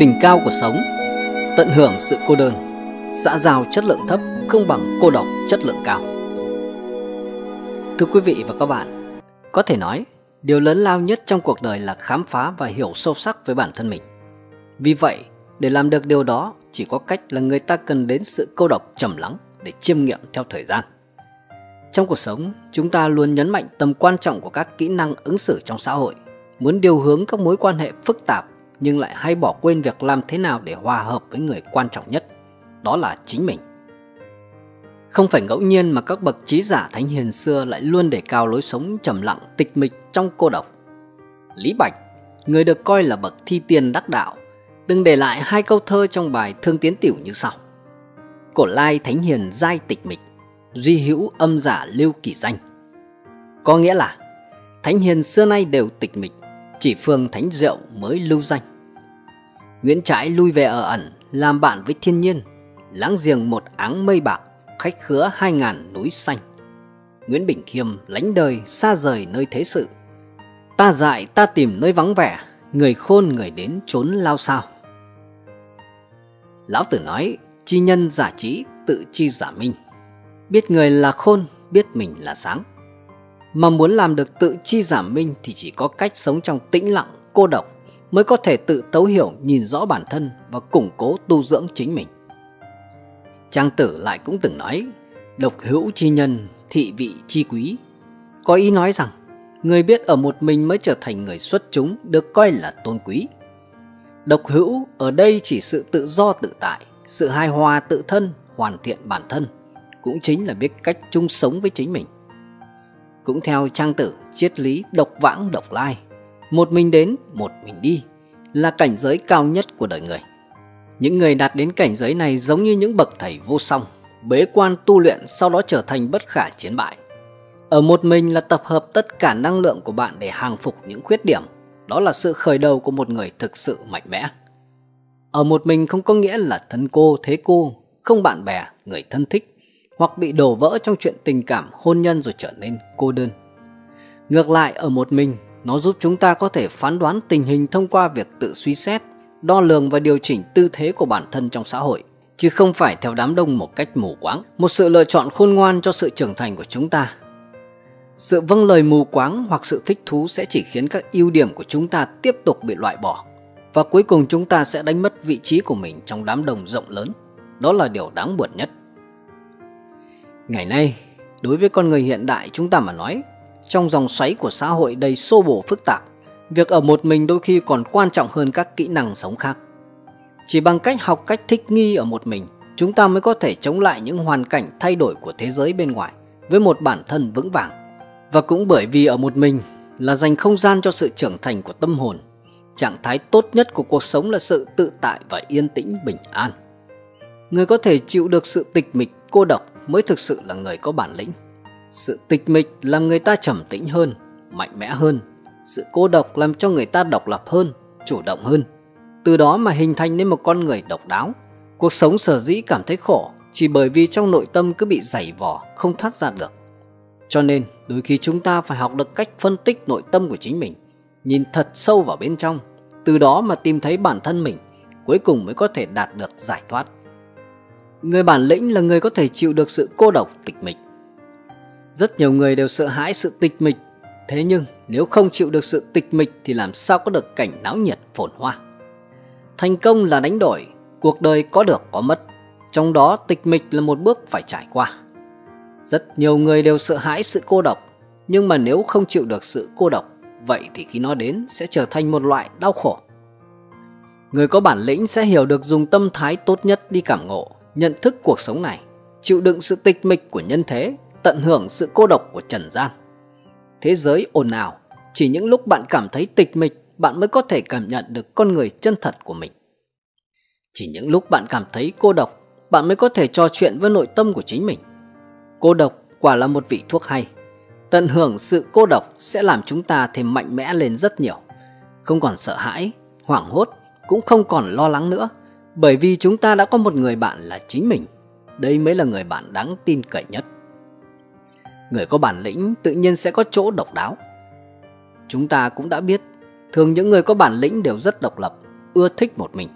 Đỉnh cao của sống, Tận hưởng sự cô đơn, Xã giao chất lượng thấp không bằng cô độc chất lượng cao. Thưa quý vị và các bạn, Có thể nói, Điều lớn lao nhất trong cuộc đời là khám phá và hiểu sâu sắc với bản thân mình. Vì vậy, để làm được điều đó, Chỉ có cách là người ta cần đến sự cô độc trầm lắng Để chiêm nghiệm theo thời gian. Trong cuộc sống, Chúng ta luôn nhấn mạnh tầm quan trọng của các kỹ năng ứng xử trong xã hội, Muốn điều hướng các mối quan hệ phức tạp nhưng lại hay bỏ quên việc làm thế nào để hòa hợp với người quan trọng nhất, đó là chính mình. Không phải ngẫu nhiên mà các bậc trí giả thánh hiền xưa lại luôn đề cao lối sống trầm lặng tịch mịch trong cô độc. Lý Bạch, người được coi là bậc thi tiên đắc đạo, từng để lại hai câu thơ trong bài Thương Tiến Tiểu như sau. Cổ lai thánh hiền giai tịch mịch, duy hữu âm giả lưu kỳ danh. Có nghĩa là, thánh hiền xưa nay đều tịch mịch, chỉ phương thánh diệu mới lưu danh. Nguyễn Trãi lui về ở ẩn, làm bạn với thiên nhiên, láng giềng một áng mây bạc, khách khứa hai ngàn núi xanh. Nguyễn Bình Khiêm lánh đời xa rời nơi thế sự. Ta dại ta tìm nơi vắng vẻ, người khôn người đến trốn lao sao. Lão Tử nói, chi nhân giả trí, tự chi giả minh. Biết người là khôn, biết mình là sáng. Mà muốn làm được tự chi giả minh thì chỉ có cách sống trong tĩnh lặng, cô độc mới có thể tự tấu hiểu nhìn rõ bản thân và củng cố tu dưỡng chính mình. Trang tử lại cũng từng nói, độc hữu chi nhân, thị vị chi quý. Có ý nói rằng, người biết ở một mình mới trở thành người xuất chúng được coi là tôn quý. Độc hữu ở đây chỉ sự tự do tự tại, sự hài hòa tự thân, hoàn thiện bản thân, cũng chính là biết cách chung sống với chính mình. Cũng theo trang tử, triết lý độc vãng độc lai, một mình đến, một mình đi là cảnh giới cao nhất của đời người. Những người đạt đến cảnh giới này giống như những bậc thầy vô song, bế quan tu luyện sau đó trở thành bất khả chiến bại. Ở một mình là tập hợp tất cả năng lượng của bạn để hàng phục những khuyết điểm, đó là sự khởi đầu của một người thực sự mạnh mẽ. Ở một mình không có nghĩa là thân cô thế cô, không bạn bè, người thân thích, hoặc bị đổ vỡ trong chuyện tình cảm hôn nhân rồi trở nên cô đơn. Ngược lại ở một mình nó giúp chúng ta có thể phán đoán tình hình thông qua việc tự suy xét, đo lường và điều chỉnh tư thế của bản thân trong xã hội, chứ không phải theo đám đông một cách mù quáng, một sự lựa chọn khôn ngoan cho sự trưởng thành của chúng ta. Sự vâng lời mù quáng hoặc sự thích thú sẽ chỉ khiến các ưu điểm của chúng ta tiếp tục bị loại bỏ và cuối cùng chúng ta sẽ đánh mất vị trí của mình trong đám đông rộng lớn. Đó là điều đáng buồn nhất. Ngày nay, đối với con người hiện đại chúng ta mà nói, trong dòng xoáy của xã hội đầy xô bổ phức tạp, việc ở một mình đôi khi còn quan trọng hơn các kỹ năng sống khác. Chỉ bằng cách học cách thích nghi ở một mình, chúng ta mới có thể chống lại những hoàn cảnh thay đổi của thế giới bên ngoài với một bản thân vững vàng. Và cũng bởi vì ở một mình là dành không gian cho sự trưởng thành của tâm hồn, trạng thái tốt nhất của cuộc sống là sự tự tại và yên tĩnh bình an. Người có thể chịu được sự tịch mịch, cô độc mới thực sự là người có bản lĩnh. Sự tịch mịch làm người ta trầm tĩnh hơn, mạnh mẽ hơn. Sự cô độc làm cho người ta độc lập hơn, chủ động hơn. Từ đó mà hình thành nên một con người độc đáo. Cuộc sống sở dĩ cảm thấy khổ chỉ bởi vì trong nội tâm cứ bị dày vò, không thoát ra được. Cho nên, đôi khi chúng ta phải học được cách phân tích nội tâm của chính mình, nhìn thật sâu vào bên trong, từ đó mà tìm thấy bản thân mình, cuối cùng mới có thể đạt được giải thoát. Người bản lĩnh là người có thể chịu được sự cô độc tịch mịch rất nhiều người đều sợ hãi sự tịch mịch, thế nhưng nếu không chịu được sự tịch mịch thì làm sao có được cảnh náo nhiệt phồn hoa. Thành công là đánh đổi, cuộc đời có được có mất, trong đó tịch mịch là một bước phải trải qua. Rất nhiều người đều sợ hãi sự cô độc, nhưng mà nếu không chịu được sự cô độc, vậy thì khi nó đến sẽ trở thành một loại đau khổ. Người có bản lĩnh sẽ hiểu được dùng tâm thái tốt nhất đi cảm ngộ, nhận thức cuộc sống này, chịu đựng sự tịch mịch của nhân thế tận hưởng sự cô độc của trần gian. Thế giới ồn ào, chỉ những lúc bạn cảm thấy tịch mịch, bạn mới có thể cảm nhận được con người chân thật của mình. Chỉ những lúc bạn cảm thấy cô độc, bạn mới có thể trò chuyện với nội tâm của chính mình. Cô độc quả là một vị thuốc hay. Tận hưởng sự cô độc sẽ làm chúng ta thêm mạnh mẽ lên rất nhiều. Không còn sợ hãi, hoảng hốt, cũng không còn lo lắng nữa. Bởi vì chúng ta đã có một người bạn là chính mình. Đây mới là người bạn đáng tin cậy nhất người có bản lĩnh tự nhiên sẽ có chỗ độc đáo. Chúng ta cũng đã biết, thường những người có bản lĩnh đều rất độc lập, ưa thích một mình.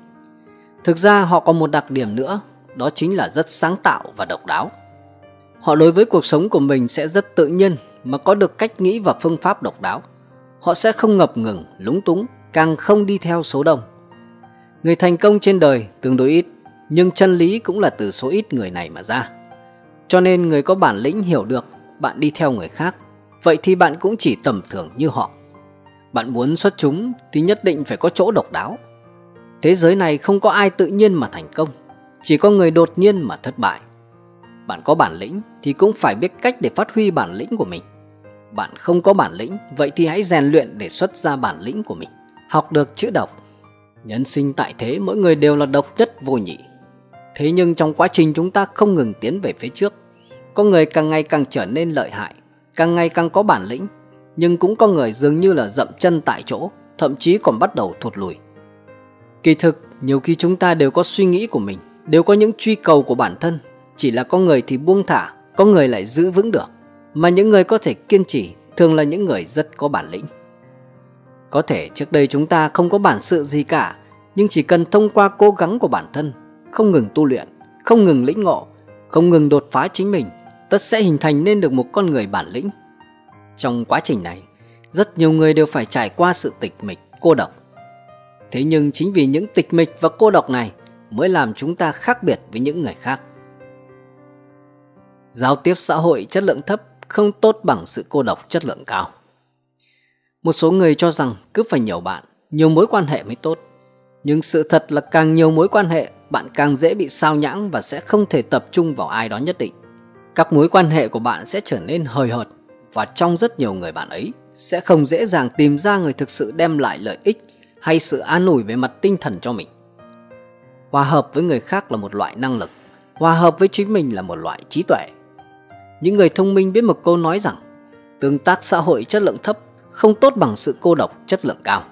Thực ra họ có một đặc điểm nữa, đó chính là rất sáng tạo và độc đáo. Họ đối với cuộc sống của mình sẽ rất tự nhiên mà có được cách nghĩ và phương pháp độc đáo. Họ sẽ không ngập ngừng, lúng túng, càng không đi theo số đông. Người thành công trên đời tương đối ít, nhưng chân lý cũng là từ số ít người này mà ra. Cho nên người có bản lĩnh hiểu được bạn đi theo người khác, vậy thì bạn cũng chỉ tầm thường như họ. Bạn muốn xuất chúng thì nhất định phải có chỗ độc đáo. Thế giới này không có ai tự nhiên mà thành công, chỉ có người đột nhiên mà thất bại. Bạn có bản lĩnh thì cũng phải biết cách để phát huy bản lĩnh của mình. Bạn không có bản lĩnh, vậy thì hãy rèn luyện để xuất ra bản lĩnh của mình. Học được chữ độc. Nhân sinh tại thế mỗi người đều là độc nhất vô nhị. Thế nhưng trong quá trình chúng ta không ngừng tiến về phía trước, có người càng ngày càng trở nên lợi hại, càng ngày càng có bản lĩnh, nhưng cũng có người dường như là dậm chân tại chỗ, thậm chí còn bắt đầu thụt lùi. Kỳ thực, nhiều khi chúng ta đều có suy nghĩ của mình, đều có những truy cầu của bản thân, chỉ là có người thì buông thả, có người lại giữ vững được, mà những người có thể kiên trì thường là những người rất có bản lĩnh. Có thể trước đây chúng ta không có bản sự gì cả, nhưng chỉ cần thông qua cố gắng của bản thân, không ngừng tu luyện, không ngừng lĩnh ngộ, không ngừng đột phá chính mình, tất sẽ hình thành nên được một con người bản lĩnh. Trong quá trình này, rất nhiều người đều phải trải qua sự tịch mịch, cô độc. Thế nhưng chính vì những tịch mịch và cô độc này mới làm chúng ta khác biệt với những người khác. Giao tiếp xã hội chất lượng thấp không tốt bằng sự cô độc chất lượng cao. Một số người cho rằng cứ phải nhiều bạn, nhiều mối quan hệ mới tốt. Nhưng sự thật là càng nhiều mối quan hệ, bạn càng dễ bị sao nhãng và sẽ không thể tập trung vào ai đó nhất định. Các mối quan hệ của bạn sẽ trở nên hời hợt và trong rất nhiều người bạn ấy sẽ không dễ dàng tìm ra người thực sự đem lại lợi ích hay sự an ủi về mặt tinh thần cho mình. Hòa hợp với người khác là một loại năng lực, hòa hợp với chính mình là một loại trí tuệ. Những người thông minh biết một câu nói rằng tương tác xã hội chất lượng thấp không tốt bằng sự cô độc chất lượng cao.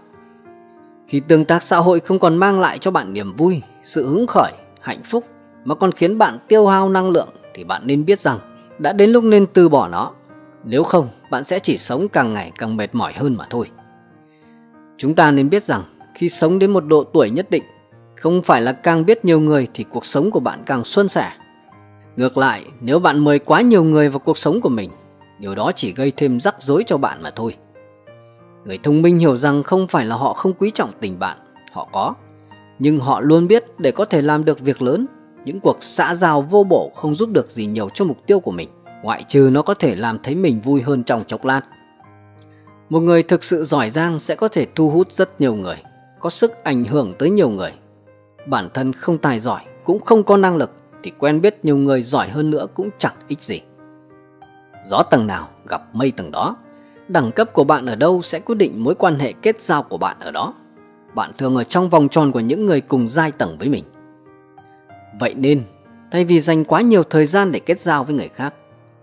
Khi tương tác xã hội không còn mang lại cho bạn niềm vui, sự hứng khởi, hạnh phúc mà còn khiến bạn tiêu hao năng lượng thì bạn nên biết rằng đã đến lúc nên từ bỏ nó. Nếu không, bạn sẽ chỉ sống càng ngày càng mệt mỏi hơn mà thôi. Chúng ta nên biết rằng khi sống đến một độ tuổi nhất định, không phải là càng biết nhiều người thì cuộc sống của bạn càng suôn sẻ. Ngược lại, nếu bạn mời quá nhiều người vào cuộc sống của mình, điều đó chỉ gây thêm rắc rối cho bạn mà thôi. Người thông minh hiểu rằng không phải là họ không quý trọng tình bạn, họ có. Nhưng họ luôn biết để có thể làm được việc lớn, những cuộc xã giao vô bổ không giúp được gì nhiều cho mục tiêu của mình, ngoại trừ nó có thể làm thấy mình vui hơn trong chốc lát. Một người thực sự giỏi giang sẽ có thể thu hút rất nhiều người, có sức ảnh hưởng tới nhiều người. Bản thân không tài giỏi, cũng không có năng lực thì quen biết nhiều người giỏi hơn nữa cũng chẳng ích gì. Gió tầng nào gặp mây tầng đó, đẳng cấp của bạn ở đâu sẽ quyết định mối quan hệ kết giao của bạn ở đó. Bạn thường ở trong vòng tròn của những người cùng giai tầng với mình. Vậy nên, thay vì dành quá nhiều thời gian để kết giao với người khác,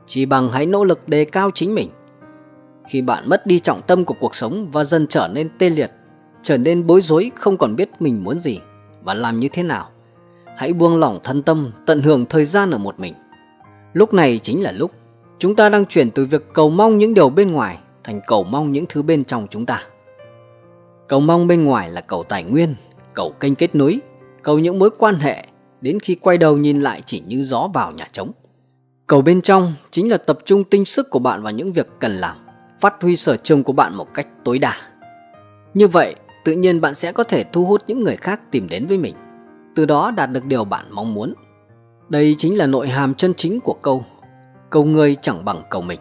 chỉ bằng hãy nỗ lực đề cao chính mình. Khi bạn mất đi trọng tâm của cuộc sống và dần trở nên tê liệt, trở nên bối rối không còn biết mình muốn gì và làm như thế nào, hãy buông lỏng thân tâm, tận hưởng thời gian ở một mình. Lúc này chính là lúc chúng ta đang chuyển từ việc cầu mong những điều bên ngoài thành cầu mong những thứ bên trong chúng ta. Cầu mong bên ngoài là cầu tài nguyên, cầu kênh kết nối, cầu những mối quan hệ, đến khi quay đầu nhìn lại chỉ như gió vào nhà trống. Cầu bên trong chính là tập trung tinh sức của bạn vào những việc cần làm, phát huy sở trường của bạn một cách tối đa. Như vậy, tự nhiên bạn sẽ có thể thu hút những người khác tìm đến với mình, từ đó đạt được điều bạn mong muốn. Đây chính là nội hàm chân chính của câu, cầu người chẳng bằng cầu mình.